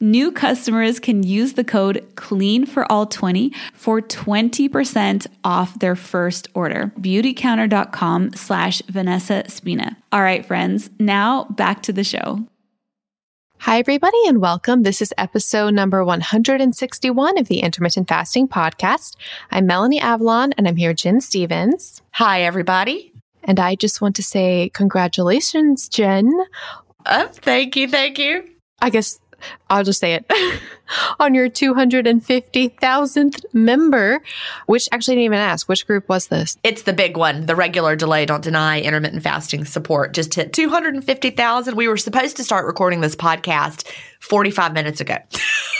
New customers can use the code CLEAN for all 20 for 20% off their first order. Beautycounter.com slash Vanessa Spina. All right, friends, now back to the show. Hi, everybody, and welcome. This is episode number 161 of the Intermittent Fasting Podcast. I'm Melanie Avalon, and I'm here with Gin Stephens. Hi, everybody. And I just want to say congratulations, Gin. Oh, thank you. Thank you. I guess I'll just say it on your 250,000th member, which actually didn't even ask which group was this? It's the big one, the regular delay, don't deny intermittent fasting support. Just hit 250,000. We were supposed to start recording this podcast 45 minutes ago.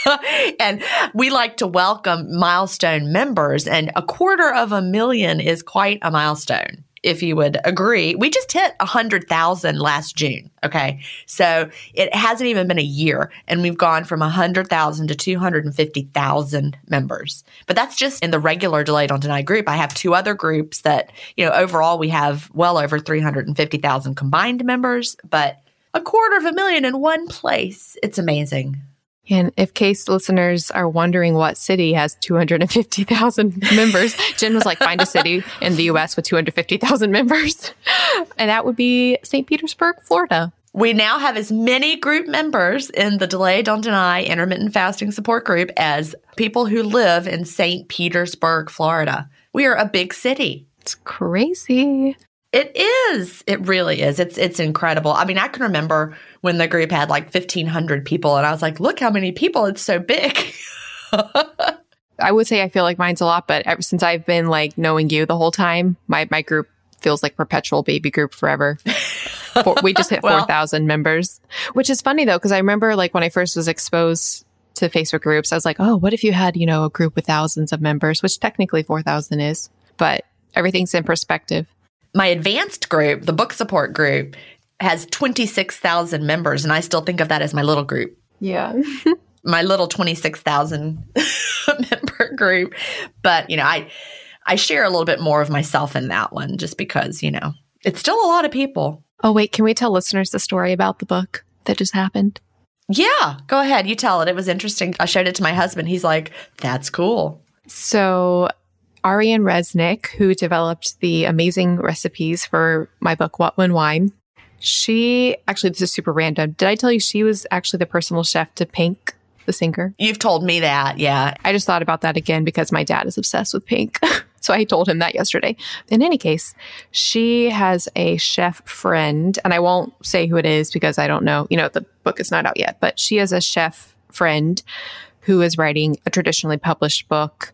and we like to welcome milestone members, and a quarter of a million is quite a milestone if you would agree. We just hit 100,000 last June. Okay. So it hasn't even been a year and we've gone from 100,000 to 250,000 members. But that's just in the regular Delay Don't Deny group. I have two other groups that, you know, overall we have well over 350,000 combined members, but a quarter of a million in one place. It's amazing. And if case listeners are wondering what city has 250,000 members, Gin was like, find a city in the US with 250,000 members. And that would be St. Petersburg, Florida. We now have as many group members in the Delay Don't Deny intermittent fasting support group as people who live in St. Petersburg, Florida. We are a big city. It's crazy. It is. It really is. It's it's incredible. I mean, I can remember when the group had like 1500 people and I was like, "Look how many people. It's so big." I would say I feel like mine's a lot, but ever since I've been like knowing you the whole time, my my group feels like perpetual baby group forever. we just hit well, 4,000 members, which is funny though, because I remember like when I first was exposed to Facebook groups, I was like, oh, what if you had, you know, a group with thousands of members, which technically 4,000 is, but everything's in perspective my advanced group, the book support group, has 26,000 members, and I still think of that as my little group. Yeah. my little 26,000 member group. But, you know, I, I share a little bit more of myself in that one just because, you know, it's still a lot of people. Oh, wait, can we tell listeners the story about the book that just happened? Yeah, go ahead. You tell it. It was interesting. I showed it to my husband. He's like, that's cool. So Ariane Resnick, who developed the amazing recipes for my book, What When Wine. She actually, this is super random. Did I tell you she was actually the personal chef to Pink, the singer? You've told me that, yeah. I just thought about that again because my dad is obsessed with Pink. so I told him that yesterday. In any case, she has a chef friend, and I won't say who it is because I don't know. You know, the book is not out yet, but she has a chef friend who is writing a traditionally published book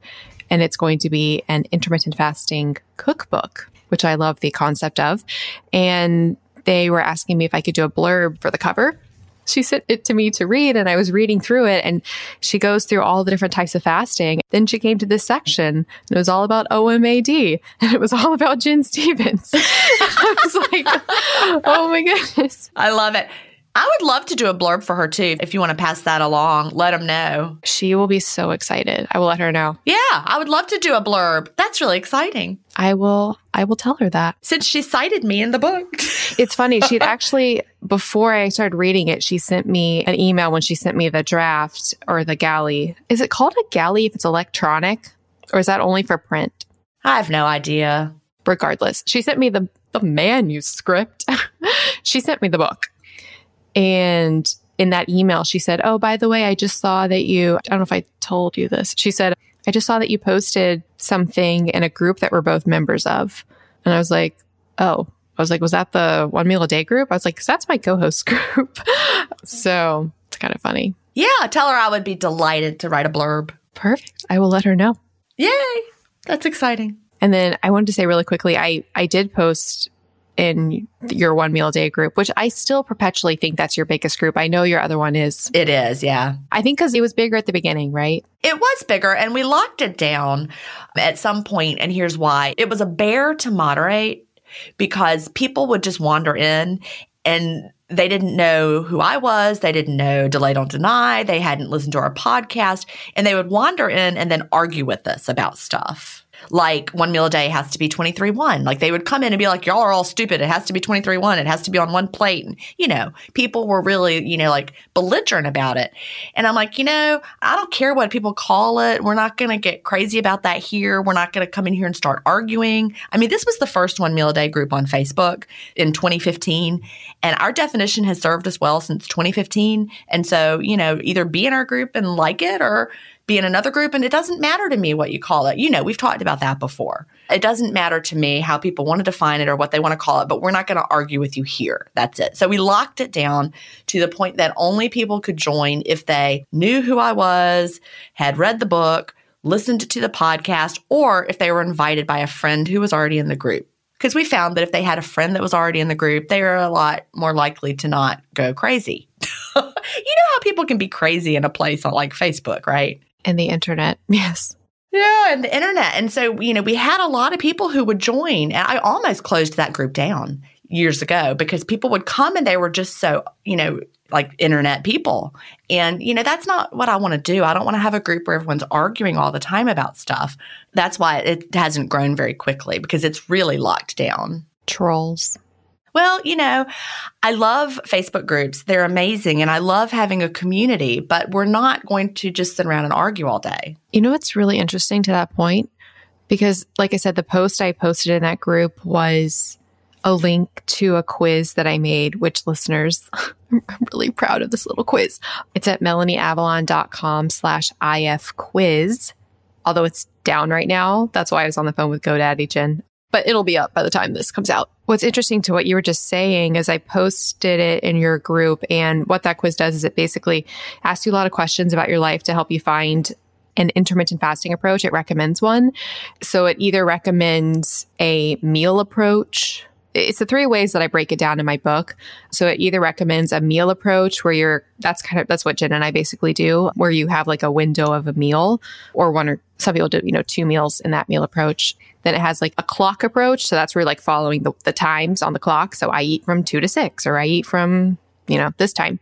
and it's going to be an intermittent fasting cookbook, which I love the concept of. And they were asking me if I could do a blurb for the cover. She sent it to me to read, and I was reading through it, and she goes through all the different types of fasting. Then she came to this section, and it was all about OMAD, and it was all about Gin Stephens. I was like, oh my goodness. I love it. I would love to do a blurb for her too. If you want to pass that along, let them know. She will be so excited. I will let her know. Yeah, I would love to do a blurb. That's really exciting. I will I will tell her that. Since she cited me in the book. it's funny. She'd actually before I started reading it, she sent me an email when she sent me the draft or the galley. Is it called a galley if it's electronic? Or is that only for print? I have no idea. Regardless, she sent me the the manuscript. she sent me the book. And in that email, she said, Oh, by the way, I just saw that you, I don't know if I told you this. She said, I just saw that you posted something in a group that we're both members of. And I was like, Oh, I was like, was that the one meal a day group? I was like, that's my co-host group. so it's kind of funny. Yeah. Tell her I would be delighted to write a blurb. Perfect. I will let her know. Yay. That's exciting. And then I wanted to say really quickly, I, I did post in your one meal a day group, which I still perpetually think that's your biggest group. I know your other one is. It is, yeah. I think because it was bigger at the beginning, right? It was bigger and we locked it down at some point, And here's why it was a bear to moderate because people would just wander in and they didn't know who I was. They didn't know Delay Don't Deny. They hadn't listened to our podcast and they would wander in and then argue with us about stuff like one meal a day has to be 23 1. Like they would come in and be like, y'all are all stupid. It has to be 23 1. It has to be on one plate. And, you know, people were really, you know, like belligerent about it. And I'm like, you know, I don't care what people call it. We're not going to get crazy about that here. We're not going to come in here and start arguing. I mean, this was the first one meal a day group on Facebook in 2015. And our definition has served us well since 2015. And so, you know, either be in our group and like it or, be in another group. And it doesn't matter to me what you call it. You know, we've talked about that before. It doesn't matter to me how people want to define it or what they want to call it, but we're not going to argue with you here. That's it. So we locked it down to the point that only people could join if they knew who I was, had read the book, listened to the podcast, or if they were invited by a friend who was already in the group because we found that if they had a friend that was already in the group, they are a lot more likely to not go crazy. you know how people can be crazy in a place like Facebook, right? And the internet. Yes. Yeah, and the internet. And so, you know, we had a lot of people who would join. And I almost closed that group down years ago because people would come and they were just so, you know, like internet people. And, you know, that's not what I want to do. I don't want to have a group where everyone's arguing all the time about stuff. That's why it hasn't grown very quickly because it's really locked down. Trolls. Well, you know, I love Facebook groups. They're amazing and I love having a community, but we're not going to just sit around and argue all day. You know what's really interesting to that point? Because, like I said, the post I posted in that group was a link to a quiz that I made, which listeners, I'm really proud of this little quiz. It's at melanieavalon.com slash if quiz. Although it's down right now. That's why I was on the phone with GoDaddy, Gin. But it'll be up by the time this comes out. What's interesting to what you were just saying is I posted it in your group. And what that quiz does is it basically asks you a lot of questions about your life to help you find an intermittent fasting approach. It recommends one. So it either recommends a meal approach, it's the three ways that I break it down in my book. So it either recommends a meal approach where you're, that's kind of, that's what Gin and I basically do, where you have like a window of a meal or one or some people do, you know, two meals in that meal approach. Then it has like a clock approach. So that's where like following the, the times on the clock. So I eat from two to six or I eat from, you know, this time.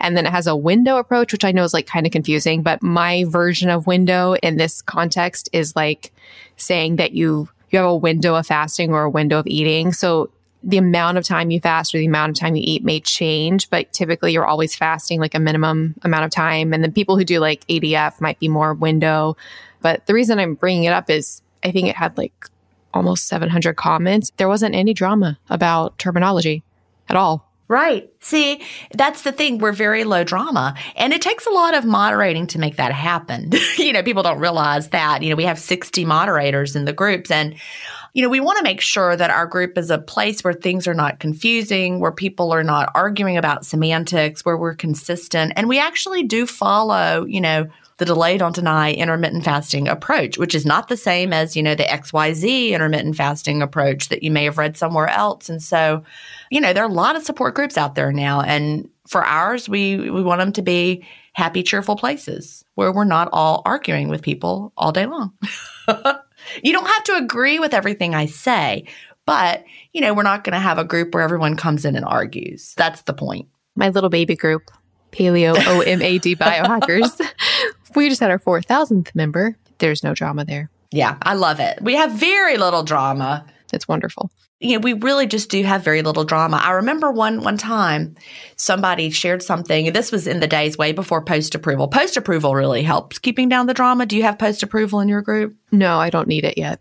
And then it has a window approach, which I know is like kind of confusing, but my version of window in this context is like saying that you you have a window of fasting or a window of eating. So the amount of time you fast or the amount of time you eat may change, but typically you're always fasting like a minimum amount of time. And then people who do like ADF might be more window. But the reason I'm bringing it up is I think it had like almost 700 comments. There wasn't any drama about terminology at all. Right. See, that's the thing. We're very low drama. And it takes a lot of moderating to make that happen. you know, people don't realize that. You know, we have 60 moderators in the groups. And, you know, we want to make sure that our group is a place where things are not confusing, where people are not arguing about semantics, where we're consistent. And we actually do follow, you know, the delay don't deny intermittent fasting approach, which is not the same as, you know, the XYZ intermittent fasting approach that you may have read somewhere else. And so, you know, there are a lot of support groups out there now. And for ours, we, we want them to be happy, cheerful places where we're not all arguing with people all day long. you don't have to agree with everything I say, but, you know, we're not going to have a group where everyone comes in and argues. That's the point. My little baby group, Paleo OMAD Biohackers. we just had our 4,000th member. There's no drama there. Yeah, I love it. We have very little drama. It's wonderful. You know, we really just do have very little drama. I remember one one time somebody shared something. This was in the days way before post approval. Post approval really helps keeping down the drama. Do you have post approval in your group? No, I don't need it yet.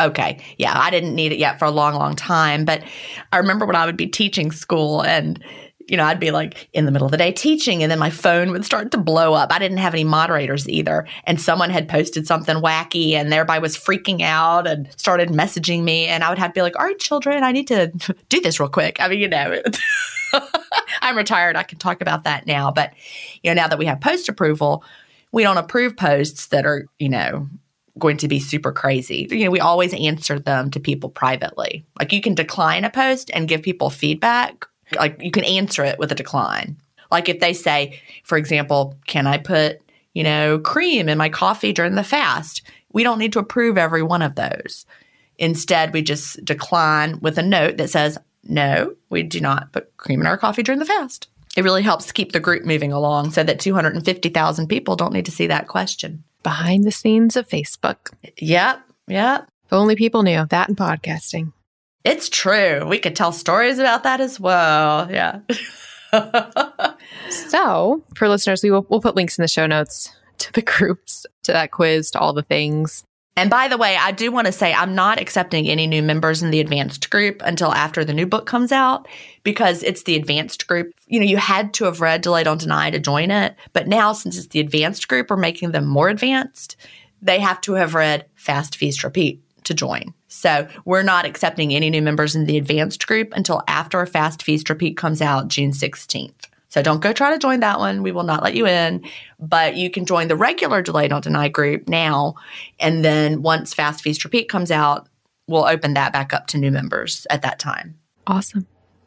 Okay. Yeah, I didn't need it yet for a long, long time. But I remember when I would be teaching school and you know, I'd be like in the middle of the day teaching and then my phone would start to blow up. I didn't have any moderators either. And someone had posted something wacky and everybody was freaking out and started messaging me. And I would have to be like, all right, children, I need to do this real quick. I mean, you know, I'm retired. I can talk about that now. But, you know, now that we have post approval, we don't approve posts that are, you know, going to be super crazy. You know, we always answer them to people privately. Like you can decline a post and give people feedback like you can answer it with a decline. Like if they say, for example, can I put, you know, cream in my coffee during the fast? We don't need to approve every one of those. Instead, we just decline with a note that says, no, we do not put cream in our coffee during the fast. It really helps keep the group moving along so that 250,000 people don't need to see that question. Behind the scenes of Facebook. Yep. Yep. If only people knew that in podcasting. It's true. We could tell stories about that as well. Yeah. so, for listeners, we will we'll put links in the show notes to the groups, to that quiz, to all the things. And by the way, I do want to say I'm not accepting any new members in the advanced group until after the new book comes out because it's the advanced group. You know, you had to have read Delay Don't Deny to join it. But now, since it's the advanced group, we're making them more advanced. They have to have read Fast, Feast, Repeat to join. So we're not accepting any new members in the advanced group until after Fast Feast Repeat comes out June 16th. So don't go try to join that one. We will not let you in. But you can join the regular Delay Don't Deny group now. And then once Fast Feast Repeat comes out, we'll open that back up to new members at that time. Awesome.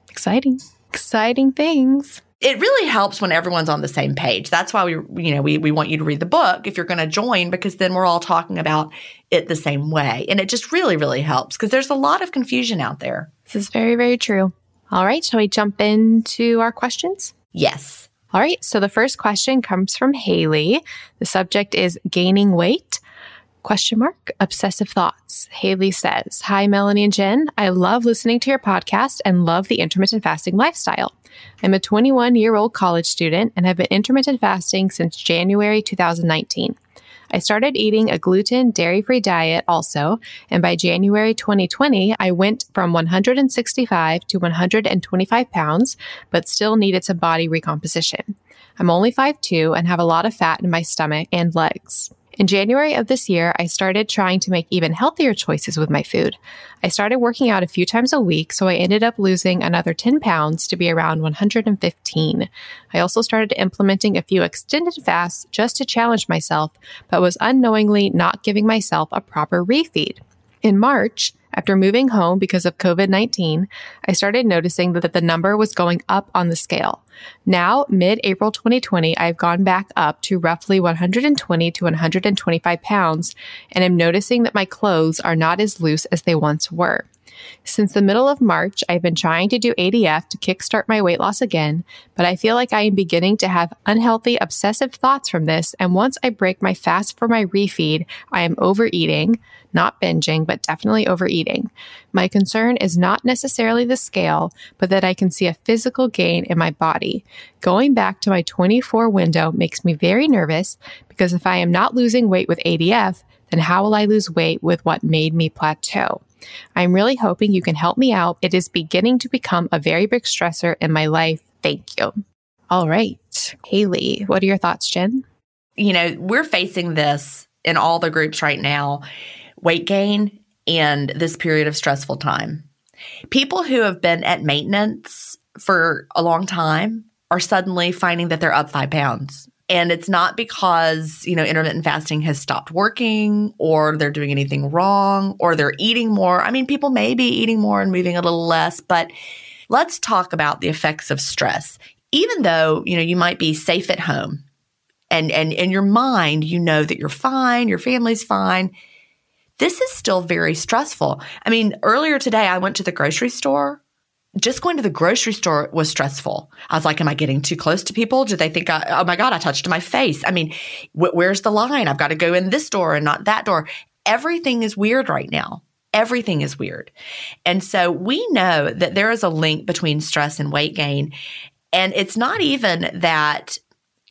Exciting. Exciting things. It really helps when everyone's on the same page. That's why we, you know, we, we want you to read the book if you're going to join, because then we're all talking about it the same way. And it just really, really helps because there's a lot of confusion out there. This is very, very true. All right. Shall we jump into our questions? Yes. All right. So the first question comes from Haley. The subject is gaining weight. Question mark, obsessive thoughts. Haley says, Hi, Melanie and Gin. I love listening to your podcast and love the intermittent fasting lifestyle. I'm a 21 year old college student and have been intermittent fasting since January 2019. I started eating a gluten, dairy free diet also, and by January 2020, I went from 165 to 125 pounds, but still needed some body recomposition. I'm only 5'2 and have a lot of fat in my stomach and legs. In January of this year, I started trying to make even healthier choices with my food. I started working out a few times a week, so I ended up losing another 10 pounds to be around 115. I also started implementing a few extended fasts just to challenge myself, but was unknowingly not giving myself a proper refeed. In March, after moving home because of COVID 19, I started noticing that the number was going up on the scale. Now, mid April 2020, I've gone back up to roughly 120 to 125 pounds and am noticing that my clothes are not as loose as they once were. Since the middle of March, I've been trying to do ADF to kickstart my weight loss again, but I feel like I am beginning to have unhealthy, obsessive thoughts from this. And once I break my fast for my refeed, I am overeating, not binging, but definitely overeating. My concern is not necessarily the scale, but that I can see a physical gain in my body. Going back to my 24 window makes me very nervous because if I am not losing weight with ADF, then how will I lose weight with what made me plateau? I'm really hoping you can help me out. It is beginning to become a very big stressor in my life. Thank you. All right. Haley, what are your thoughts, Gin? You know, we're facing this in all the groups right now weight gain and this period of stressful time. People who have been at maintenance for a long time are suddenly finding that they're up five pounds. And it's not because, you know, intermittent fasting has stopped working or they're doing anything wrong or they're eating more. I mean, people may be eating more and moving a little less, but let's talk about the effects of stress. Even though, you know, you might be safe at home and and in your mind, you know that you're fine, your family's fine. This is still very stressful. I mean, earlier today I went to the grocery store just going to the grocery store was stressful. I was like, am I getting too close to people? Do they think, I, oh my God, I touched my face? I mean, wh- where's the line? I've got to go in this door and not that door. Everything is weird right now. Everything is weird. And so we know that there is a link between stress and weight gain. And it's not even that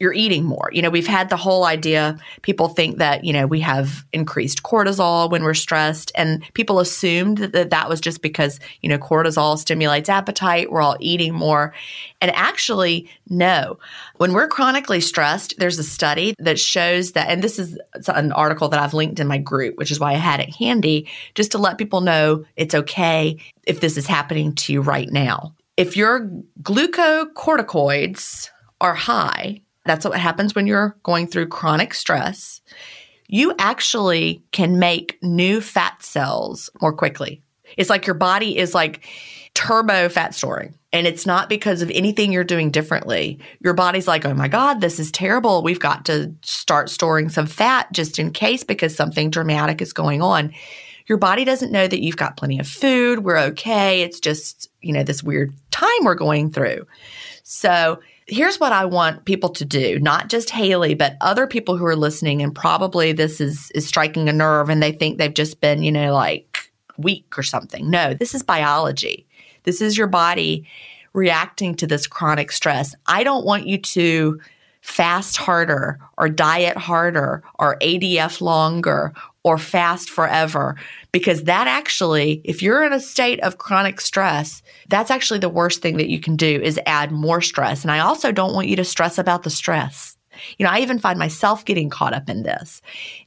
you're eating more. You know, we've had the whole idea, people think that, you know, we have increased cortisol when we're stressed. And people assumed that that was just because, you know, cortisol stimulates appetite, we're all eating more. And actually, no. When we're chronically stressed, there's a study that shows that, and this is an article that I've linked in my group, which is why I had it handy, just to let people know it's okay if this is happening to you right now. If your glucocorticoids are high, that's what happens when you're going through chronic stress. You actually can make new fat cells more quickly. It's like your body is like turbo fat storing. And it's not because of anything you're doing differently. Your body's like, oh my God, this is terrible. We've got to start storing some fat just in case because something dramatic is going on. Your body doesn't know that you've got plenty of food. We're okay. It's just, you know, this weird time we're going through. So here's what I want people to do, not just Haley, but other people who are listening. And probably this is, is striking a nerve and they think they've just been, you know, like weak or something. No, this is biology. This is your body reacting to this chronic stress. I don't want you to fast harder or diet harder or ADF longer or fast forever because that actually if you're in a state of chronic stress that's actually the worst thing that you can do is add more stress. And i also don't want you to stress about the stress. You know i even find myself getting caught up in this.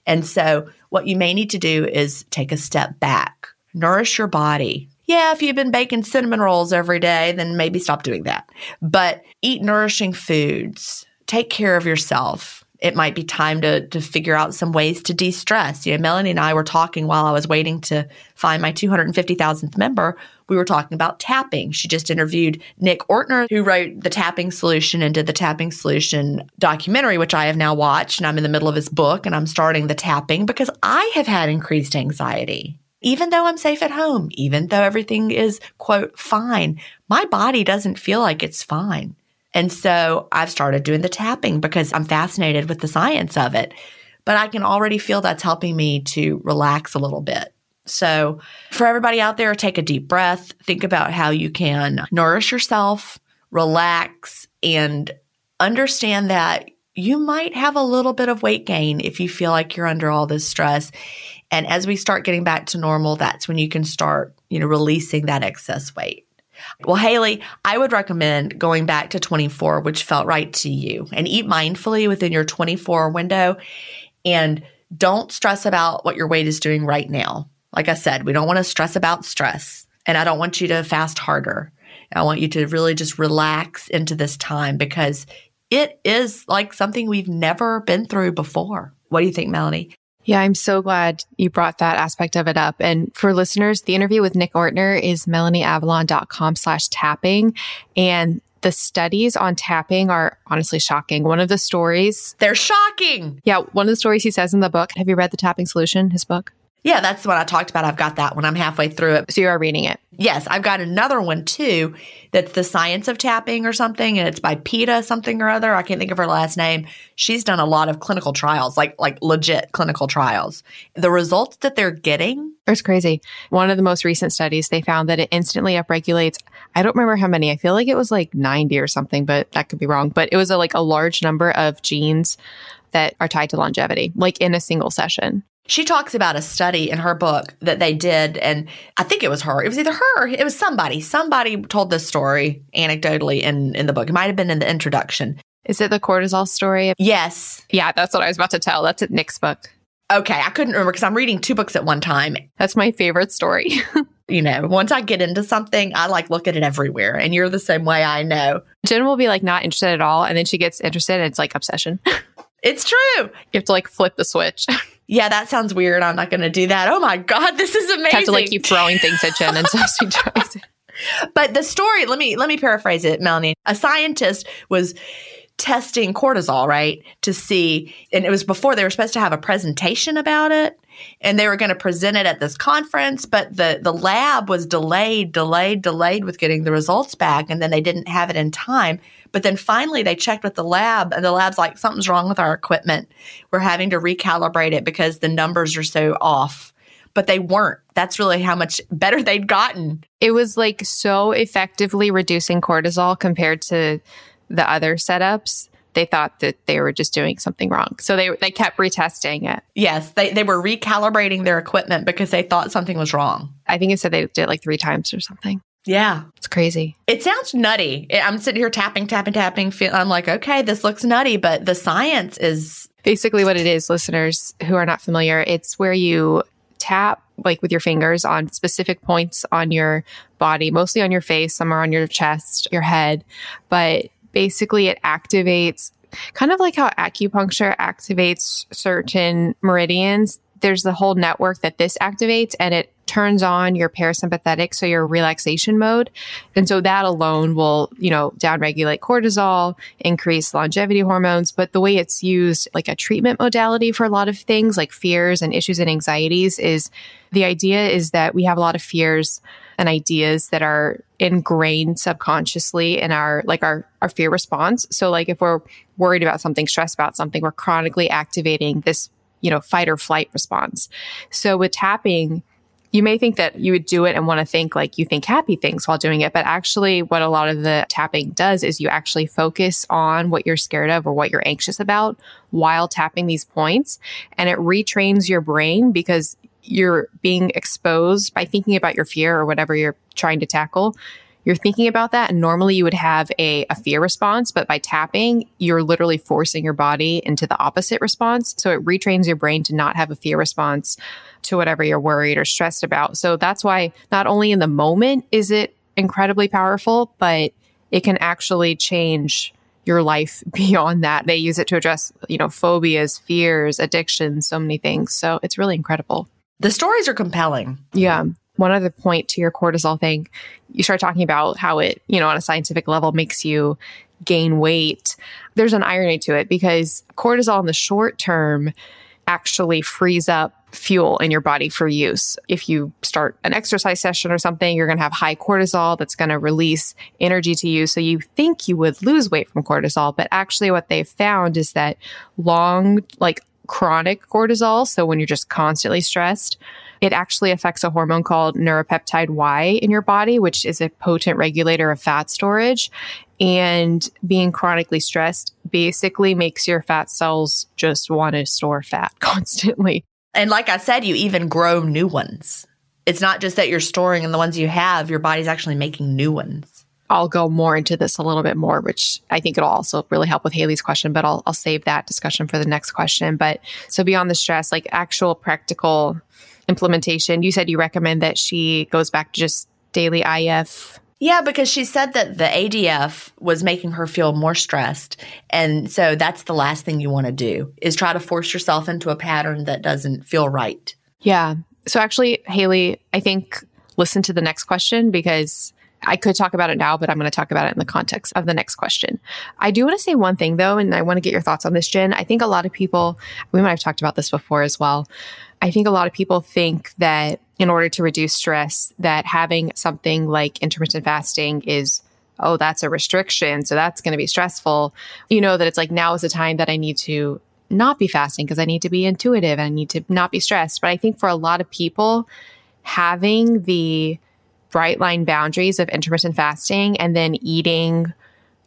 And so what you may need to do is take a step back. Nourish your body. Yeah, if you've been baking cinnamon rolls every day, then maybe stop doing that. But eat nourishing foods, take care of yourself, it might be time to to figure out some ways to de-stress. You know, Melanie and I were talking while I was waiting to find my 250,000th member. We were talking about tapping. She just interviewed Nick Ortner, who wrote the Tapping Solution and did the Tapping Solution documentary, which I have now watched. And I'm in the middle of his book and I'm starting the tapping because I have had increased anxiety. Even though I'm safe at home, even though everything is, quote, fine, my body doesn't feel like it's fine. And so I've started doing the tapping because I'm fascinated with the science of it. But I can already feel that's helping me to relax a little bit. So, for everybody out there, take a deep breath. Think about how you can nourish yourself, relax, and understand that you might have a little bit of weight gain if you feel like you're under all this stress. And as we start getting back to normal, that's when you can start, you know, releasing that excess weight. Well, Haley, I would recommend going back to 24, which felt right to you, and eat mindfully within your 24 window. And don't stress about what your weight is doing right now. Like I said, we don't want to stress about stress. And I don't want you to fast harder. I want you to really just relax into this time because it is like something we've never been through before. What do you think, Melanie? Yeah, I'm so glad you brought that aspect of it up. And for listeners, the interview with Nick Ortner is melanieavalon.com slash tapping. And the studies on tapping are honestly shocking. One of the stories. They're shocking. Yeah. One of the stories he says in the book. Have you read The Tapping Solution, his book? Yeah, that's what I talked about. I've got that when I'm halfway through it. So you are reading it? Yes, I've got another one too that's the science of tapping or something, and it's by Peta something or other. I can't think of her last name. She's done a lot of clinical trials, like like legit clinical trials. The results that they're getting it's crazy. One of the most recent studies, they found that it instantly upregulates. I don't remember how many. I feel like it was like 90 or something, but that could be wrong. But it was a, like a large number of genes that are tied to longevity, like in a single session. She talks about a study in her book that they did, and I think it was her. It was either her, it was somebody. Somebody told this story anecdotally in, in the book. It might have been in the introduction. Is it the cortisol story? Yes. Yeah, that's what I was about to tell. That's at Nick's book. Okay, I couldn't remember because I'm reading two books at one time. That's my favorite story. you know, once I get into something, I like look at it everywhere. And you're the same way, I know. Gin will be like not interested at all. And then she gets interested and it's like obsession. it's true. You have to like flip the switch. yeah, that sounds weird. I'm not going to do that. Oh my God, this is amazing. have to like keep throwing things at Gin until she tries it. But the story, let me let me paraphrase it, Melanie. A scientist was testing cortisol, right? To see, and it was before they were supposed to have a presentation about it and they were going to present it at this conference, but the, the lab was delayed, delayed, delayed with getting the results back. And then they didn't have it in time. But then finally they checked with the lab and the lab's like, something's wrong with our equipment. We're having to recalibrate it because the numbers are so off. But they weren't. That's really how much better they'd gotten. It was like so effectively reducing cortisol compared to the other setups, they thought that they were just doing something wrong. So they they kept retesting it. Yes, they they were recalibrating their equipment because they thought something was wrong. I think it said they did it like 3 times or something. Yeah. It's crazy. It sounds nutty. I'm sitting here tapping, tapping, tapping. I'm like, okay, this looks nutty, but the science is. Basically, what it is, listeners who are not familiar, it's where you tap like with your fingers on specific points on your body, mostly on your face, some are on your chest, your head. But basically it activates kind of like how acupuncture activates certain meridians. There's the whole network that this activates and it turns on your parasympathetic, so your relaxation mode. And so that alone will, you know, downregulate cortisol, increase longevity hormones. But the way it's used, like a treatment modality for a lot of things like fears and issues and anxieties, is the idea is that we have a lot of fears and ideas that are ingrained subconsciously in our like our our fear response. So like if we're worried about something, stressed about something, we're chronically activating this, you know, fight or flight response. So with tapping, you may think that you would do it and want to think like you think happy things while doing it. But actually, what a lot of the tapping does is you actually focus on what you're scared of or what you're anxious about while tapping these points. And it retrains your brain because you're being exposed by thinking about your fear or whatever you're trying to tackle. You're thinking about that, and normally you would have a, a fear response, but by tapping, you're literally forcing your body into the opposite response. So it retrains your brain to not have a fear response to whatever you're worried or stressed about. So that's why not only in the moment is it incredibly powerful, but it can actually change your life beyond that. They use it to address, you know, phobias, fears, addictions, so many things. So it's really incredible. The stories are compelling. Yeah. One other point to your cortisol thing, you start talking about how it, you know, on a scientific level makes you gain weight. There's an irony to it because cortisol in the short term actually frees up fuel in your body for use. If you start an exercise session or something, you're going to have high cortisol that's going to release energy to you. So you think you would lose weight from cortisol, but actually what they've found is that long, like chronic cortisol, so when you're just constantly stressed, it actually affects a hormone called neuropeptide Y in your body, which is a potent regulator of fat storage. And being chronically stressed basically makes your fat cells just want to store fat constantly. And like I said, you even grow new ones. It's not just that you're storing in the ones you have, your body's actually making new ones. I'll go more into this a little bit more, which I think it'll also really help with Haley's question, but I'll, I'll save that discussion for the next question. But so beyond the stress, like actual practical implementation, you said you recommend that she goes back to just daily IF yeah, because she said that the ADF was making her feel more stressed. And so that's the last thing you want to do is try to force yourself into a pattern that doesn't feel right. Yeah. So actually, Haley, I think listen to the next question because I could talk about it now, but I'm going to talk about it in the context of the next question. I do want to say one thing though, and I want to get your thoughts on this, Gin. I think a lot of people, we might have talked about this before as well. I think a lot of people think that in order to reduce stress, that having something like intermittent fasting is oh, that's a restriction. So that's going to be stressful. You know, that it's like now is the time that I need to not be fasting because I need to be intuitive and I need to not be stressed. But I think for a lot of people, having the bright line boundaries of intermittent fasting and then eating,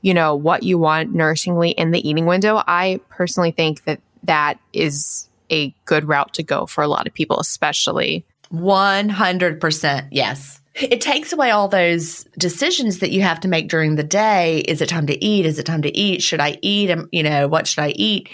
you know, what you want nourishingly in the eating window, I personally think that that is a good route to go for a lot of people, especially. 100%. Yes. It takes away all those decisions that you have to make during the day. Is it time to eat? Is it time to eat? Should I eat? You know, what should I eat?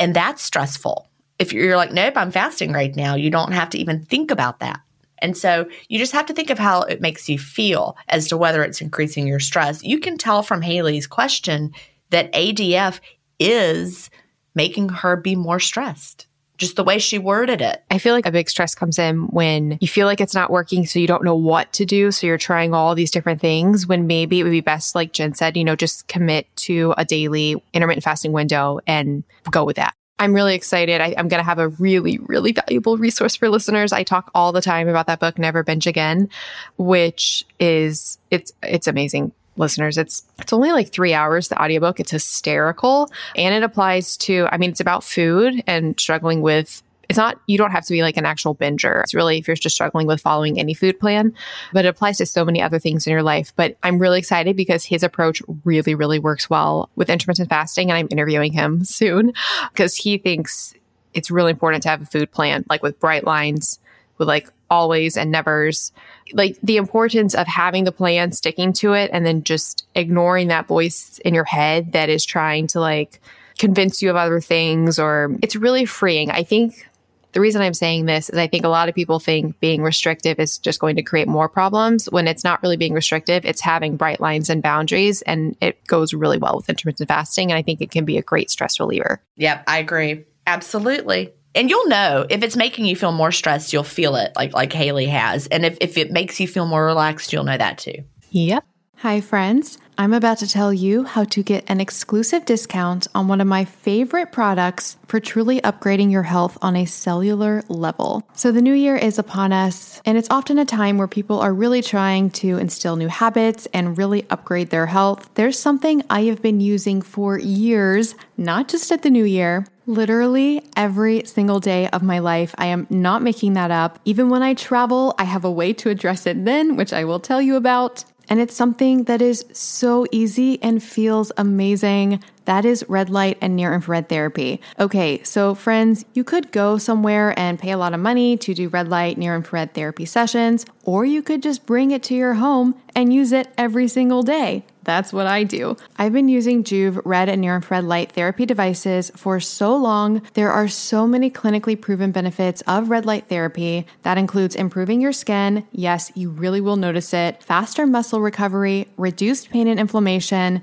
And that's stressful. If you're like, nope, I'm fasting right now, you don't have to even think about that. And so you just have to think of how it makes you feel as to whether it's increasing your stress. You can tell from Haley's question that ADF is making her be more stressed just the way she worded it. I feel like a big stress comes in when you feel like it's not working, so you don't know what to do. So you're trying all these different things when maybe it would be best, like Gin said, you know, just commit to a daily intermittent fasting window and go with that. I'm really excited. I, am going to have a really, really valuable resource for listeners. I talk all the time about that book, Never Binge Again, which is, it's, it's amazing listeners. It's it's only like 3 hours the audiobook. It's hysterical and it applies to I mean it's about food and struggling with it's not you don't have to be like an actual binger. It's really if you're just struggling with following any food plan, but it applies to so many other things in your life. But I'm really excited because his approach really really works well with intermittent fasting and I'm interviewing him soon because he thinks it's really important to have a food plan like with bright lines with like always and nevers like the importance of having the plan, sticking to it, and then just ignoring that voice in your head that is trying to like convince you of other things, or it's really freeing. I think the reason I'm saying this is I think a lot of people think being restrictive is just going to create more problems when it's not really being restrictive. It's having bright lines and boundaries, and it goes really well with intermittent fasting. And I think it can be a great stress reliever. Yep, I agree. Absolutely and you'll know if it's making you feel more stressed, you'll feel it like like Haley has. And if, if it makes you feel more relaxed, you'll know that too. Yep. Hi, friends. I'm about to tell you how to get an exclusive discount on one of my favorite products for truly upgrading your health on a cellular level. So, the new year is upon us, and it's often a time where people are really trying to instill new habits and really upgrade their health. There's something I have been using for years, not just at the new year. Literally every single day of my life. I am not making that up. Even when I travel, I have a way to address it then, which I will tell you about. And it's something that is so easy and feels amazing. That is red light and near infrared therapy. Okay, so friends, you could go somewhere and pay a lot of money to do red light, near infrared therapy sessions, or you could just bring it to your home and use it every single day. That's what I do. I've been using Joovv red and near infrared light therapy devices for so long. There are so many clinically proven benefits of red light therapy. That includes improving your skin. Yes, you really will notice it. Faster muscle recovery, reduced pain and inflammation,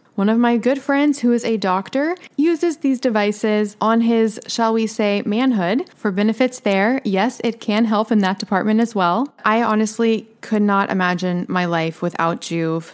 One of my good friends, who is a doctor, uses these devices on his, shall we say, manhood for benefits there. Yes, it can help in that department as well. I honestly could not imagine my life without Joovv.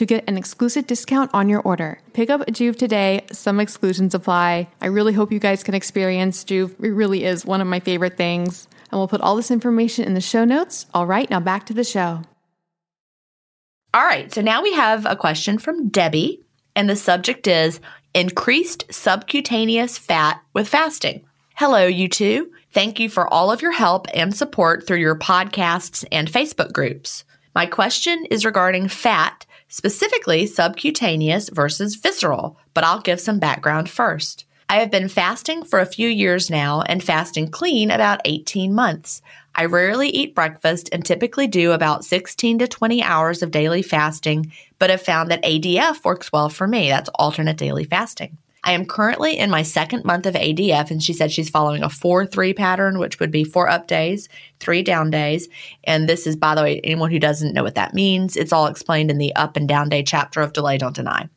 to get an exclusive discount on your order. Pick up Joovv today. Some exclusions apply. I really hope you guys can experience Joovv. It really is one of my favorite things. And we'll put all this information in the show notes. All right, now back to the show. All right, so now we have a question from Debi, and the subject is increased subcutaneous fat with fasting. Hello, you two. Thank you for all of your help and support through your podcasts and Facebook groups. My question is regarding fat specifically subcutaneous versus visceral, but I'll give some background first. I have been fasting for a few years now and fasting clean about 18 months. I rarely eat breakfast and typically do about 16 to 20 hours of daily fasting, but have found that ADF works well for me. That's alternate daily fasting. I am currently in my second month of ADF, and she said she's following a 4 3 pattern, which would be four up days, three down days. And this is, by the way, anyone who doesn't know what that means, it's all explained in the up and down day chapter of Delay Don't Deny.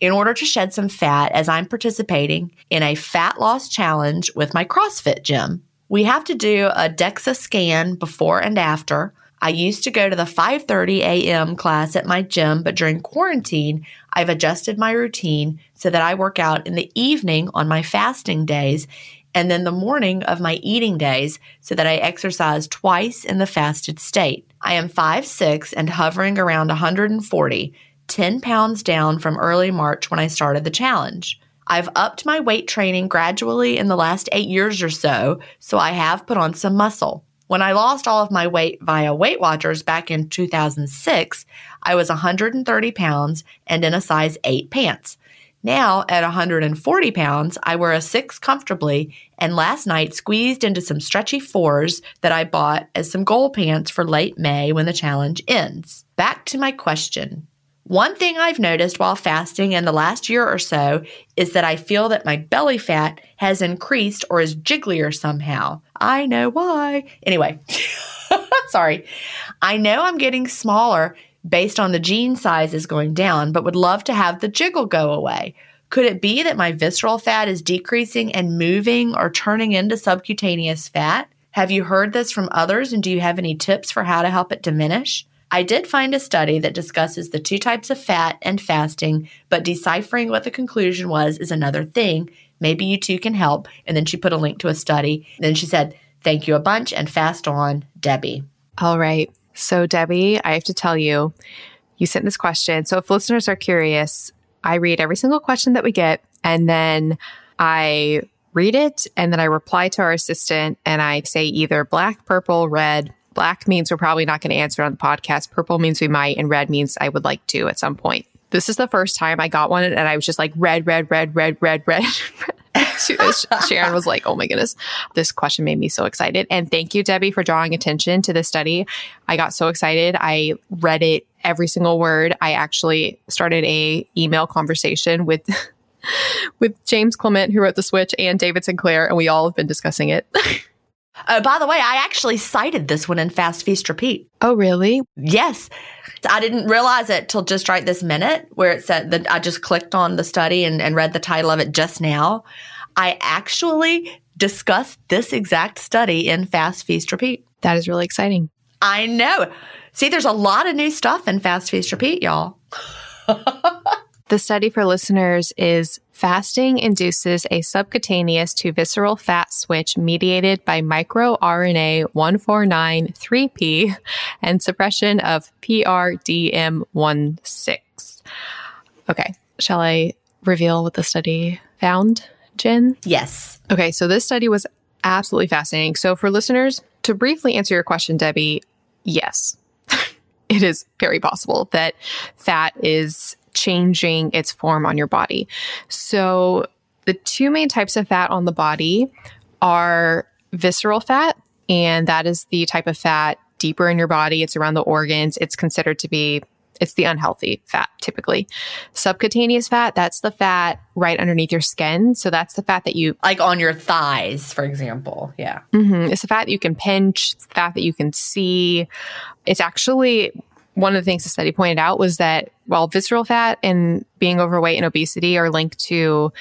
In order to shed some fat, as I'm participating in a fat loss challenge with my CrossFit gym, we have to do a DEXA scan before and after I used to go to the 5:30 a.m. class at my gym, but during quarantine, I've adjusted my routine so that I work out in the evening on my fasting days and then the morning of my eating days so that I exercise twice in the fasted state. I am 5'6 and hovering around 140, 10 pounds down from early March when I started the challenge. I've upped my weight training gradually in the last eight years or so, so I have put on some muscle. When I lost all of my weight via Weight Watchers back in 2006, I was 130 pounds and in a size 8 pants. Now, at 140 pounds, I wear a 6 comfortably and last night squeezed into some stretchy 4s that I bought as some goal pants for late May when the challenge ends. Back to my question one thing I've noticed while fasting in the last year or so is that I feel that my belly fat has increased or is jigglier somehow. I know why. Anyway, sorry. I know I'm getting smaller based on the jean sizes going down, but would love to have the jiggle go away. Could it be that my visceral fat is decreasing and moving or turning into subcutaneous fat? Have you heard this from others and do you have any tips for how to help it diminish? I did find a study that discusses the two types of fat and fasting, but deciphering what the conclusion was is another thing. Maybe you two can help. And then she put a link to a study. And Then she said, Thank you a bunch and fast on, Debi. All right. So, Debi, I have to tell you, you sent this question. So, if listeners are curious, I read every single question that we get and then I read it and then I reply to our assistant and I say either black, purple, red, Black means we're probably not going to answer on the podcast. Purple means we might, and red means I would like to at some point. This is the first time I got one and I was just like red, red, red, red, red, red. Sharon was like, oh my goodness, this question made me so excited. And thank you, Debi, for drawing attention to this study. I got so excited. I read it every single word. I actually started a email conversation with with James Clement, who wrote The Switch, and David Sinclair, and we all have been discussing it. Oh, by the way, I actually cited this one in Fast Feast Repeat. Oh, really? Yes. I didn't realize it till just right this minute where it said that I just clicked on the study and, and read the title of it just now. I actually discussed this exact study in Fast Feast Repeat. That is really exciting. I know. See, there's a lot of new stuff in Fast Feast Repeat, y'all. the study for listeners is fasting induces a subcutaneous to visceral fat switch mediated by microRNA 149-3P and suppression of PRDM16. Okay, shall I reveal what the study found? Gin? Yes. Okay, so this study was absolutely fascinating. So, for listeners, to briefly answer your question, Debi, yes, it is very possible that fat is changing its form on your body. So, the two main types of fat on the body are visceral fat, and that is the type of fat deeper in your body. It's around the organs. It's considered to be it's the unhealthy fat typically. Subcutaneous fat, that's the fat right underneath your skin. So that's the fat that you like on your thighs, for example. Yeah. Mm-hmm. It's the fat that you can pinch, it's the fat that you can see. It's actually one of the things the study pointed out was that while visceral fat and being overweight and obesity are linked to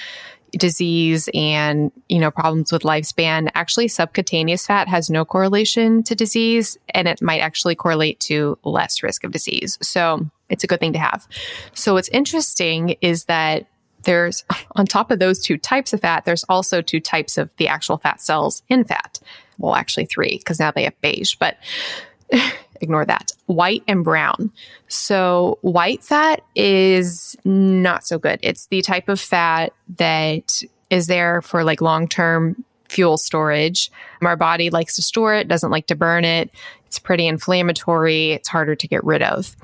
disease and you know problems with lifespan actually subcutaneous fat has no correlation to disease and it might actually correlate to less risk of disease. So it's a good thing to have. So what's interesting is that there's on top of those two types of fat there's also two types of the actual fat cells in fat. Well actually three because now they have beige but ignore that. White and brown. So, white fat is not so good. It's the type of fat that is there for like long term fuel storage. Our body likes to store it, doesn't like to burn it. It's pretty inflammatory, it's harder to get rid of.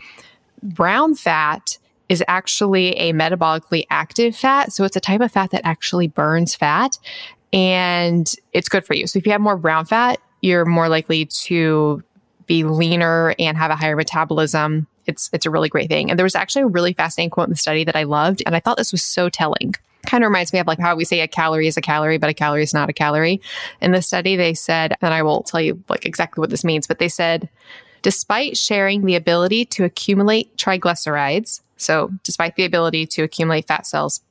Brown fat is actually a metabolically active fat. So, it's a type of fat that actually burns fat and it's good for you. So, if you have more brown fat, you're more likely to be leaner and have a higher metabolism. It's it's a really great thing. And there was actually a really fascinating quote in the study that I loved, and I thought this was so telling. Kind of reminds me of like how we say a calorie is a calorie, but a calorie is not a calorie. In the study, they said, and I will tell you like exactly what this means, but they said, despite sharing the ability to accumulate triglycerides, so despite the ability to accumulate fat cells,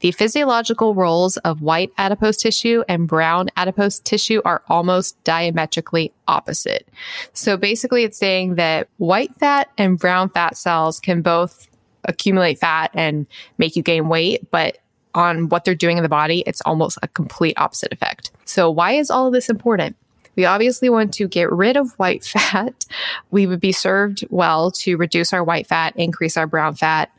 the physiological roles of white adipose tissue and brown adipose tissue are almost diametrically opposite. So basically, it's saying that white fat and brown fat cells can both accumulate fat and make you gain weight, but on what they're doing in the body, it's almost a complete opposite effect. So, why is all of this important? We obviously want to get rid of white fat. We would be served well to reduce our white fat, increase our brown fat,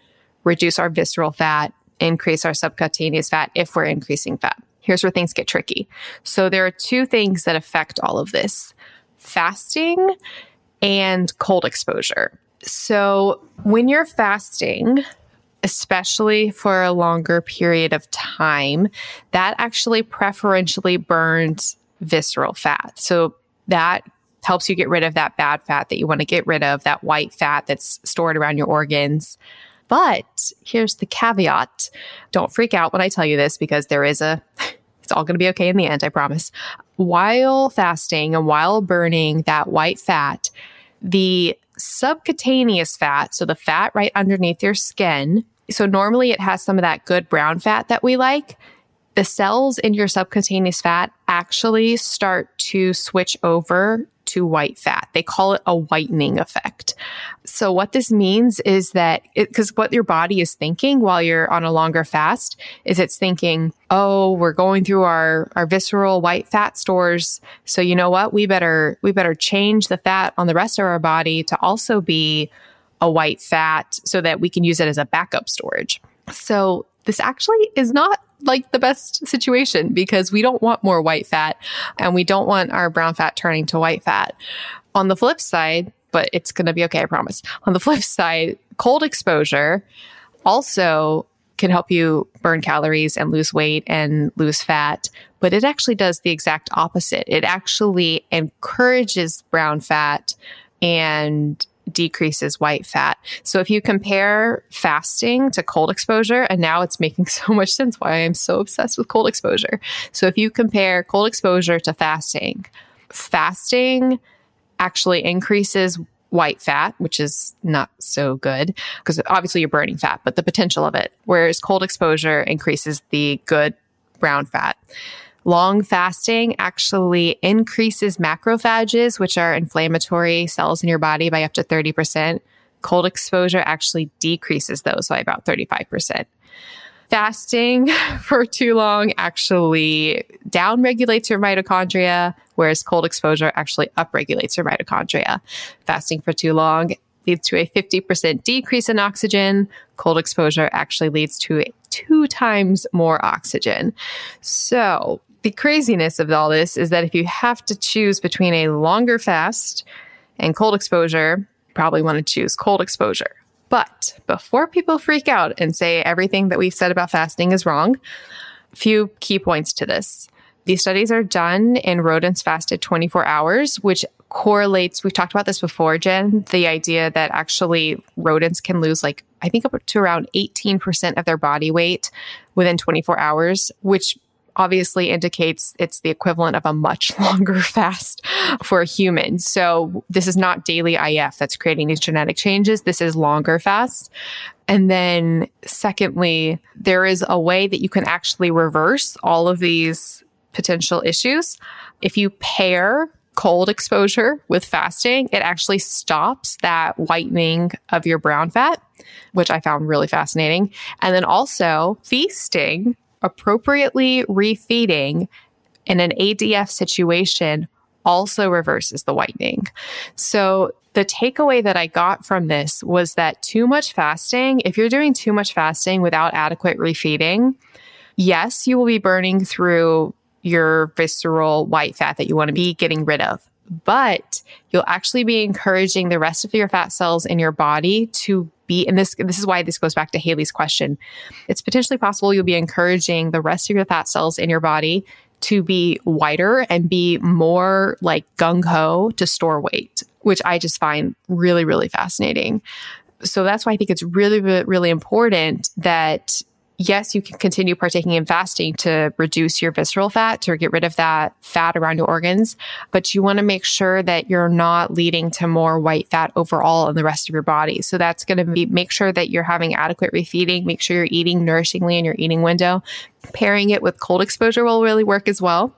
reduce our visceral fat, increase our subcutaneous fat if we're increasing fat. Here's where things get tricky. So there are two things that affect all of this fasting and cold exposure. So when you're fasting, especially for a longer period of time, that actually preferentially burns visceral fat. So that helps you get rid of that bad fat that you want to get rid of, that white fat that's stored around your organs. But here's the caveat. Don't freak out when I tell you this because there is a, it's all going to be okay in the end, I promise. While fasting and while burning that white fat, the subcutaneous fat, so the fat right underneath your skin, so normally it has some of that good brown fat that we like. The cells in your subcutaneous fat actually start to switch over to white fat. They call it a whitening effect. So what this means is that because what your body is thinking while you're on a longer fast is it's thinking, oh, we're going through our, our visceral white fat stores. So you know what? We better, we better change the fat on the rest of our body to also be a white fat so that we can use it as a backup storage. So this actually is not like the best situation because we don't want more white fat and we don't want our brown fat turning to white fat. On the flip side, but it's going to be okay, I promise. On the flip side, cold exposure also can help you burn calories and lose weight and lose fat, but it actually does the exact opposite. It actually encourages brown fat and decreases white fat. So if you compare fasting to cold exposure, and now it's making so much sense why I'm so obsessed with cold exposure. So if you compare cold exposure to fasting, fasting actually increases white fat, which is not so good because obviously you're burning fat, but the potential of it. Whereas cold exposure increases the good brown fat. Long fasting actually increases macrophages, which are inflammatory cells in your body, by up to 30%. Cold exposure actually decreases those by about 35%. Fasting for too long actually downregulates your mitochondria, whereas cold exposure actually upregulates your mitochondria. Fasting for too long leads to a 50% decrease in oxygen. Cold exposure actually leads to two times more oxygen. So, the craziness of all this is that if you have to choose between a longer fast and cold exposure, probably want to choose cold exposure. But before people freak out and say everything that we've said about fasting is wrong, a few key points to this. These studies are done in rodents fasted 24 hours, which correlates. We've talked about this before, Gin, the idea that actually rodents can lose like, I think up to around 18% of their body weight within 24 hours, which obviously indicates it's the equivalent of a much longer fast for a human. So this is not daily IF that's creating these genetic changes. This is longer fasts. And then secondly, there is a way that you can actually reverse all of these potential issues. If you pair cold exposure with fasting, it actually stops that whitening of your brown fat, which I found really fascinating. And then also feasting appropriately refeeding in an ADF situation also reverses the whitening. So the takeaway that I got from this was that too much fasting, if you're doing too much fasting without adequate refeeding, yes, you will be burning through your visceral white fat that you want to be getting rid of. But you'll actually be encouraging the rest of your fat cells in your body to be, and this, this is why this goes back to Hallie's question. It's potentially possible you'll be encouraging the rest of your fat cells in your body to be whiter and be more like gung ho to store weight, which I just find really, really fascinating. So that's why I think it's really, really important that yes, you can continue partaking in fasting to reduce your visceral fat, to get rid of that fat around your organs. But you want to make sure that you're not leading to more white fat overall in the rest of your body. So that's going to be make sure that you're having adequate refeeding, make sure you're eating nourishingly in your eating window. Pairing it with cold exposure will really work as well.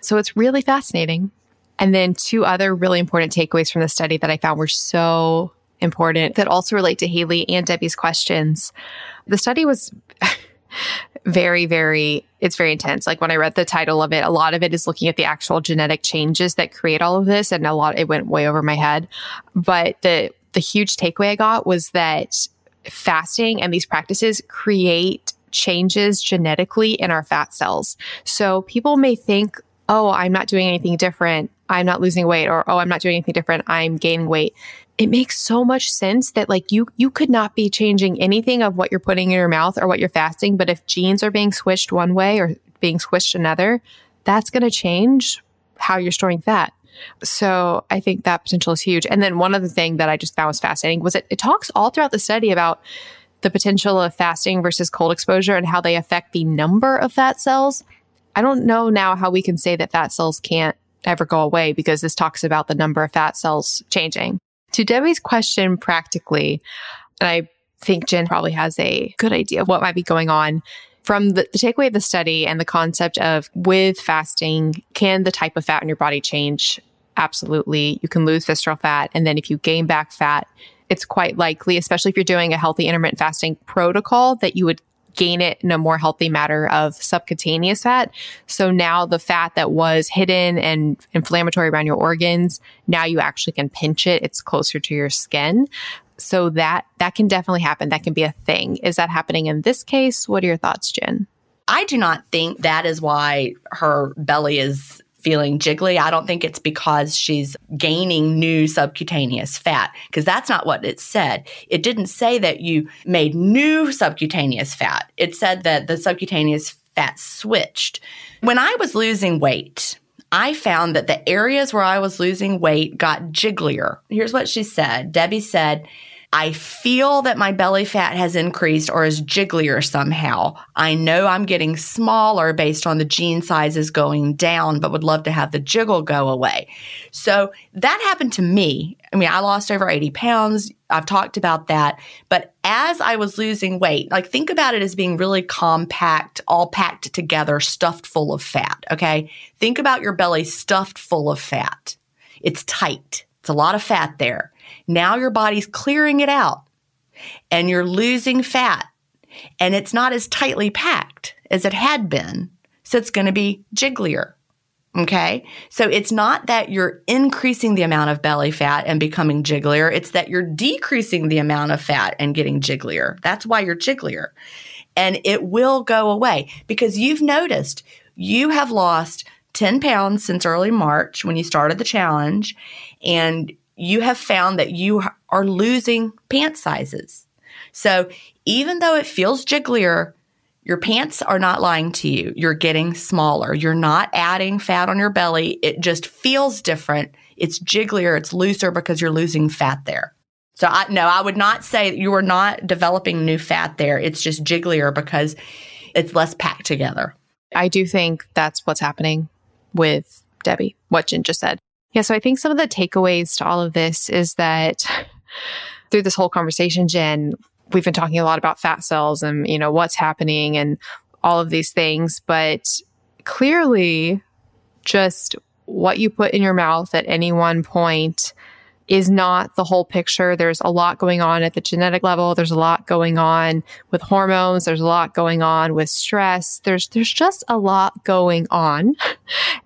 So it's really fascinating. And then two other really important takeaways from the study that I found were so important that also relate to Hallie and Debi's questions. The study was very, very, it's very intense. Like when I read the title of it, a lot of it is looking at the actual genetic changes that create all of this. And a lot, it went way over my head. But the, the huge takeaway I got was that fasting and these practices create changes genetically in our fat cells. So people may think, oh, I'm not doing anything different. I'm not losing weight or, oh, I'm not doing anything different. I'm gaining weight it makes so much sense that like you you could not be changing anything of what you're putting in your mouth or what you're fasting but if genes are being switched one way or being switched another that's going to change how you're storing fat. So i think that potential is huge. And then one other thing that i just found was fascinating was it, it talks all throughout the study about the potential of fasting versus cold exposure and how they affect the number of fat cells. I don't know now how we can say that fat cells can't ever go away because this talks about the number of fat cells changing to Debi's question practically, and I think Gin probably has a good idea of what might be going on. From the, the takeaway of the study and the concept of with fasting, can the type of fat in your body change? Absolutely. You can lose visceral fat. And then if you gain back fat, it's quite likely, especially if you're doing a healthy intermittent fasting protocol, that you would gain it in a more healthy matter of subcutaneous fat. So now the fat that was hidden and inflammatory around your organs, now you actually can pinch it. It's closer to your skin. So that that can definitely happen. That can be a thing. Is that happening in this case? What are your thoughts, Gin? I do not think that is why her belly is feeling jiggly, I don't think it's because she's gaining new subcutaneous fat, because that's not what it said. It didn't say that you made new subcutaneous fat. It said that the subcutaneous fat switched. When I was losing weight, I found that the areas where I was losing weight got jigglier. Here's what she said Debi said, I feel that my belly fat has increased or is jigglier somehow. I know I'm getting smaller based on the jean sizes going down, but would love to have the jiggle go away. So that happened to me. I mean, I lost over 80 pounds. I've talked about that. But as I was losing weight, like think about it as being really compact, all packed together, stuffed full of fat. Okay. Think about your belly stuffed full of fat. It's tight. It's a lot of fat there. Now your body's clearing it out and you're losing fat and it's not as tightly packed as it had been. So it's going to be jigglier. Okay. So it's not that you're increasing the amount of belly fat and becoming jigglier. It's that you're decreasing the amount of fat and getting jigglier. That's why you're jigglier. And it will go away because you've noticed you have lost 10 pounds since early March when you started the challenge. And you have found that you are losing pant sizes. So even though it feels jigglier, your pants are not lying to you. You're getting smaller. You're not adding fat on your belly. It just feels different. It's jigglier, it's looser because you're losing fat there. So I no, I would not say you are not developing new fat there. It's just jigglier because it's less packed together. I do think that's what's happening with Debi, what Gin just said. Yeah. So I think some of the takeaways to all of this is that through this whole conversation, Gin, we've been talking a lot about fat cells and, you know, what's happening and all of these things. But clearly, just what you put in your mouth at any one point is not the whole picture. There's a lot going on at the genetic level. There's a lot going on with hormones. There's a lot going on with stress. There's, there's just a lot going on.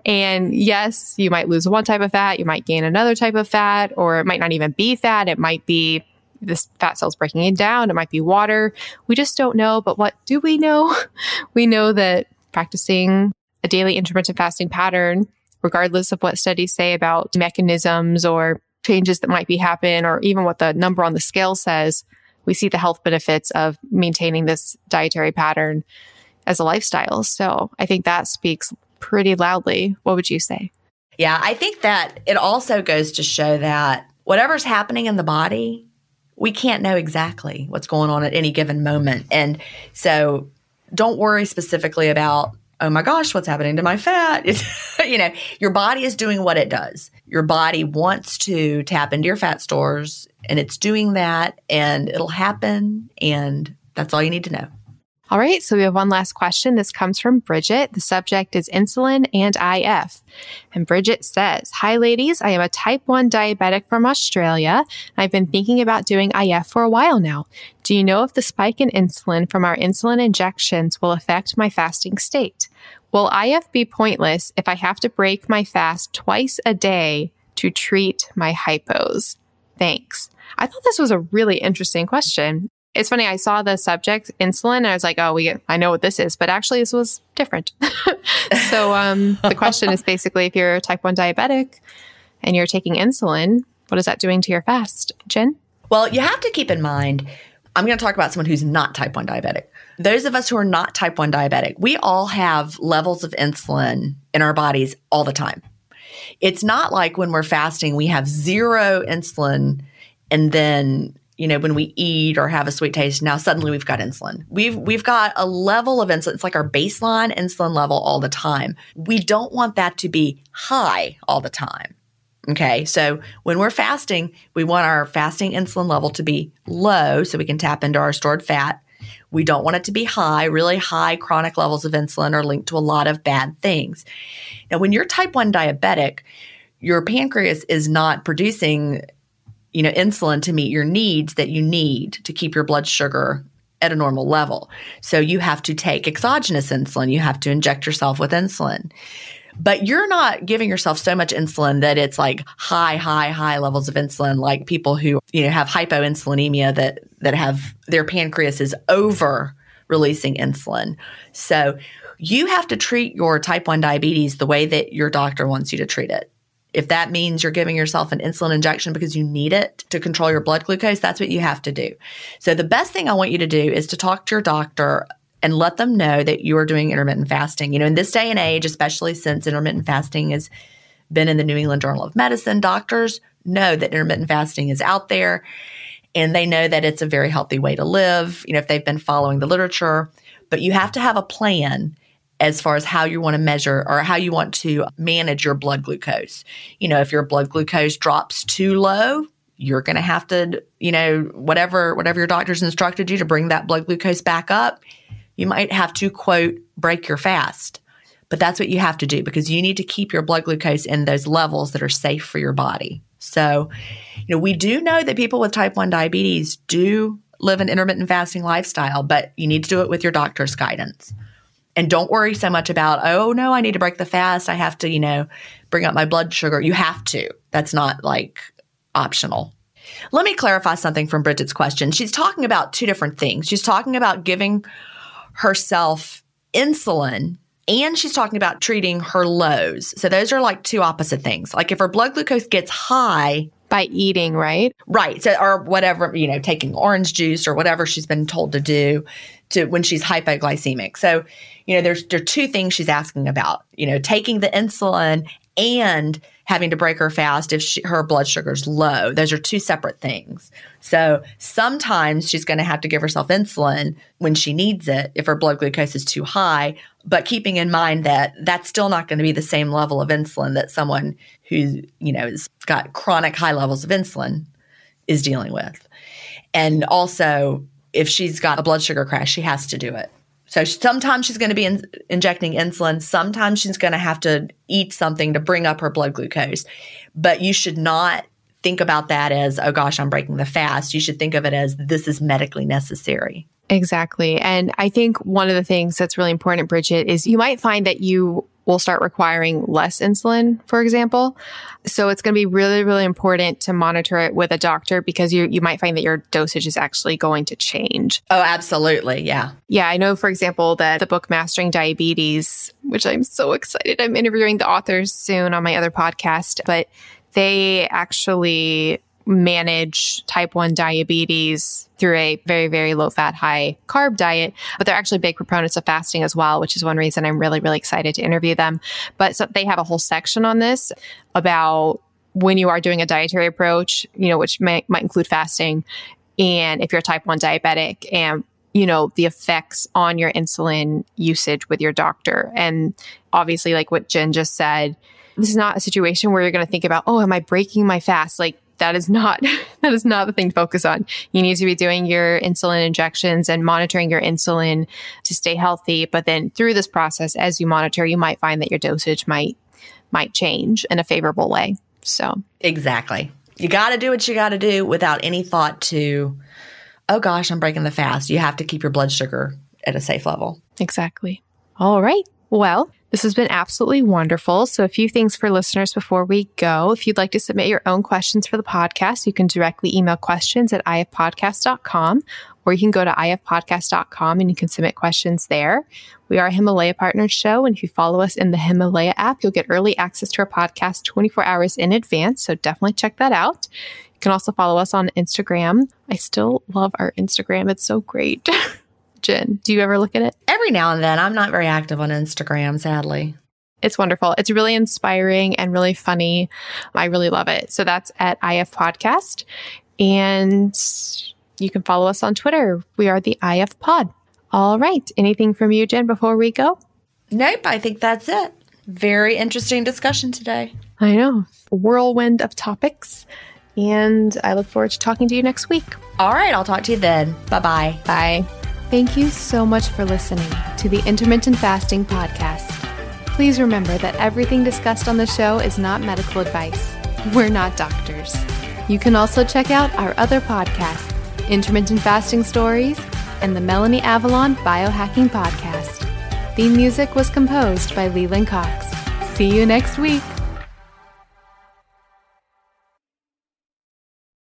And yes, you might lose one type of fat. You might gain another type of fat, or it might not even be fat. It might be this fat cells breaking it down. It might be water. We just don't know. But what do we know? We know that practicing a daily intermittent fasting pattern regardless of what studies say about mechanisms or changes that might be happen or even what the number on the scale says, we see the health benefits of maintaining this dietary pattern as a lifestyle. So I think that speaks pretty loudly. What would you say? Yeah, I think that it also goes to show that whatever's happening in the body, we can't know exactly what's going on at any given moment. And so don't worry specifically about oh my gosh, what's happening to my fat? you know, your body is doing what it does. Your body wants to tap into your fat stores and it's doing that and it'll happen. And that's all you need to know. All right, so we have one last question. This comes from Bridget. The subject is insulin and IF. And Bridget says, Hi, ladies. I am a type 1 diabetic from Australia. I've been thinking about doing IF for a while now. Do you know if the spike in insulin from our insulin injections will affect my fasting state? Will IF be pointless if I have to break my fast twice a day to treat my hypos? Thanks. I thought this was a really interesting question. It's funny. I saw the subject insulin and I was like, oh, we, I know what this is, but actually this was different. so, um, the question is basically if you're a type 1 diabetic and you're taking insulin, what is that doing to your fast? Gin? Well, you have to keep in mind, I'm going to talk about someone who's not type 1 diabetic. Those of us who are not type 1 diabetic, we all have levels of insulin in our bodies all the time. It's not like when we're fasting, we have zero insulin and then you know, when we eat or have a sweet taste, now suddenly we've got insulin. We've we've got a level of insulin. It's like our baseline insulin level all the time. We don't want that to be high all the time. Okay. So when we're fasting, we want our fasting insulin level to be low so we can tap into our stored fat. We don't want it to be high. Really high chronic levels of insulin are linked to a lot of bad things. Now, when you're type 1 diabetic, your pancreas is not producing you know, insulin to meet your needs that you need to keep your blood sugar at a normal level. So you have to take exogenous insulin. You have to inject yourself with insulin. But you're not giving yourself so much insulin that it's like high, high, high levels of insulin, like people who, you know, have hypoinsulinemia that that have their pancreas is over releasing insulin. So you have to treat your type 1 diabetes the way that your doctor wants you to treat it. If that means you're giving yourself an insulin injection because you need it to control your blood glucose, that's what you have to do. So the best thing I want you to do is to talk to your doctor and let them know that you are doing intermittent fasting. You know, in this day and age, especially since intermittent fasting has been in the New England Journal of Medicine, doctors know that intermittent fasting is out there and they know that it's a very healthy way to live, you know, if they've been following the literature. But you have to have a plan as far as how you want to measure or how you want to manage your blood glucose. You know, if your blood glucose drops too low, you're going to have to, you know, whatever whatever your doctor's instructed you to bring that blood glucose back up, you might have to quote break your fast. But that's what you have to do because you need to keep your blood glucose in those levels that are safe for your body. So, you know, we do know that people with type 1 diabetes do live an intermittent fasting lifestyle, but you need to do it with your doctor's guidance. And don't worry so much about, oh no, I need to break the fast. I have to, you know, bring up my blood sugar. You have to. That's not like optional. Let me clarify something from Bridget's question. She's talking about two different things. She's talking about giving herself insulin and she's talking about treating her lows. So those are like two opposite things. Like if her blood glucose gets high by eating, right? Right. So or whatever, you know, taking orange juice or whatever she's been told to do to when she's hypoglycemic. So, you know, there's there are two things she's asking about. You know, taking the insulin and having to break her fast if she, her blood sugar's low. Those are two separate things. So sometimes she's going to have to give herself insulin when she needs it if her blood glucose is too high, but keeping in mind that that's still not going to be the same level of insulin that someone who, you know, has got chronic high levels of insulin is dealing with. And also, if she's got a blood sugar crash, she has to do it. So sometimes she's going to be in, injecting insulin. Sometimes she's going to have to eat something to bring up her blood glucose. But you should not think about that as, oh gosh, I'm breaking the fast. You should think of it as this is medically necessary. Exactly. And I think one of the things that's really important, Bridget, is you might find that you will start requiring less insulin, for example. So it's going to be really, really important to monitor it with a doctor because you, you might find that your dosage is actually going to change. Oh, absolutely. Yeah. Yeah. I know, for example, that the book Mastering Diabetes, which I'm so excited, I'm interviewing the authors soon on my other podcast, but they actually manage type 1 diabetes through a very, very low fat, high carb diet. But they're actually big proponents of fasting as well, which is one reason I'm really, really excited to interview them. But so they have a whole section on this about when you are doing a dietary approach, you know, which may, might include fasting. And if you're a type 1 diabetic and you know, the effects on your insulin usage with your doctor. And obviously, like what Gin just said, this is not a situation where you're going to think about, oh, am I breaking my fast? Like, that is not that is not the thing to focus on. You need to be doing your insulin injections and monitoring your insulin to stay healthy. But then through this process, as you monitor, you might find that your dosage might might change in a favorable way. So exactly, you got to do what you got to do without any thought to, oh gosh, I'm breaking the fast. You have to keep your blood sugar at a safe level. Exactly. All right. Well, this has been absolutely wonderful. So, a few things for listeners before we go. If you'd like to submit your own questions for the podcast, you can directly email questions at ifpodcast.com or you can go to ifpodcast.com and you can submit questions there. We are a Himalaya Partners show. And if you follow us in the Himalaya app, you'll get early access to our podcast 24 hours in advance. So, definitely check that out. You can also follow us on Instagram. I still love our Instagram, it's so great. Gin, do you ever look at it? Every now and then. I'm not very active on Instagram, sadly. It's wonderful. It's really inspiring and really funny. I really love it. So that's at IF Podcast. And you can follow us on Twitter. We are the IF Pod. All right. Anything from you, Gin, before we go? Nope. I think that's it. Very interesting discussion today. I know. Whirlwind of topics. And I look forward to talking to you next week. All right. I'll talk to you then. Bye-bye. Bye. Thank you so much for listening to the Intermittent Fasting Podcast. Please remember that everything discussed on the show is not medical advice. We're not doctors. You can also check out our other podcasts, Intermittent Fasting Stories and the Melanie Avalon Biohacking Podcast. Theme music was composed by Leland Cox. See you next week.